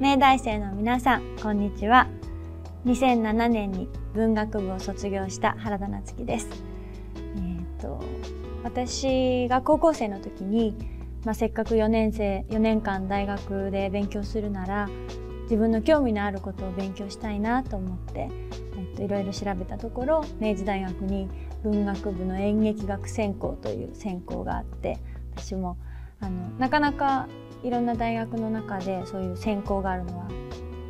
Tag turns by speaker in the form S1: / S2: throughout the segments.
S1: 明大生の皆さんこんにちは。2007年に文学部を卒業した原田夏樹です。えー、と私が高校生の時に、まあ、せっかく4年生4年間大学で勉強するなら自分の興味のあることを勉強したいなと思って、えっと、いろいろ調べたところ明治大学に文学部の演劇学専攻という専攻があって私もあのなかなかいろんな大学の中でそういう専攻があるのは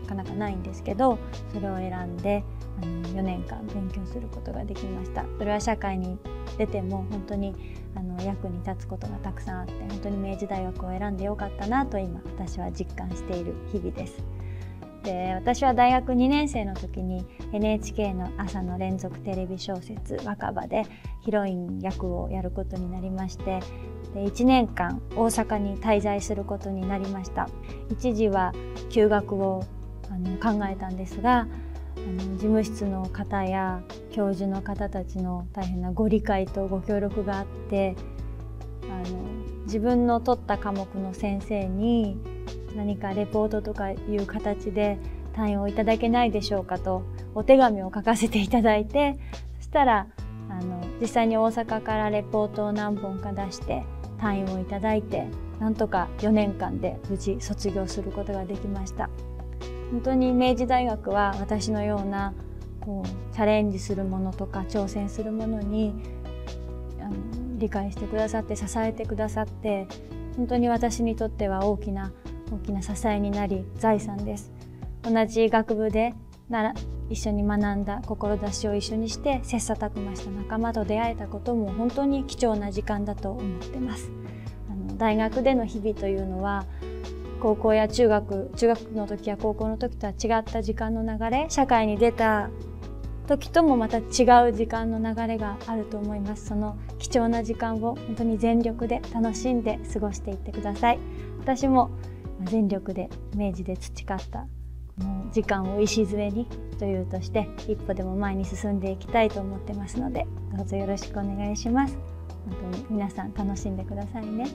S1: なかなかないんですけどそれを選んであの4年間勉強することができましたそれは社会に出ても本当にあの役に立つことがたくさんあって本当に明治大学を選んでよかったなと今私は実感している日々です。で私は大学2年生の時に NHK の朝の連続テレビ小説「若葉」でヒロイン役をやることになりましてで1年間大阪に滞在することになりました。一時は休学をあの考えたんですがあの事務室の方や教授の方たちの大変なご理解とご協力があってあの自分の取った科目の先生に何かレポートとかいう形で単位をいただけないでしょうかとお手紙を書かせていただいて そしたらあの実際に大阪からレポートを何本か出して単位をいただいてなんとか4年間で無事卒業することができました。本当に明治大学は私のようなこうチャレンジするものとか挑戦するものにあの理解してくださって支えてくださって本当に私にとっては大きな大きな支えになり財産です。同じ学部でなら一緒に学んだ志を一緒にして切磋琢磨した仲間と出会えたことも本当に貴重な時間だと思ってます。あの大学での日々というのは高校や中学中学の時や高校の時とは違った時間の流れ社会に出た時ともまた違う時間の流れがあると思います。その貴重な時間を本当に全力で楽しんで過ごしていってください。私も全力で明治で培ったこの時間を礎に女優として一歩でも前に進んでいきたいと思ってますのでどうぞよろしくお願いします本当に皆さん楽しんでくださいね。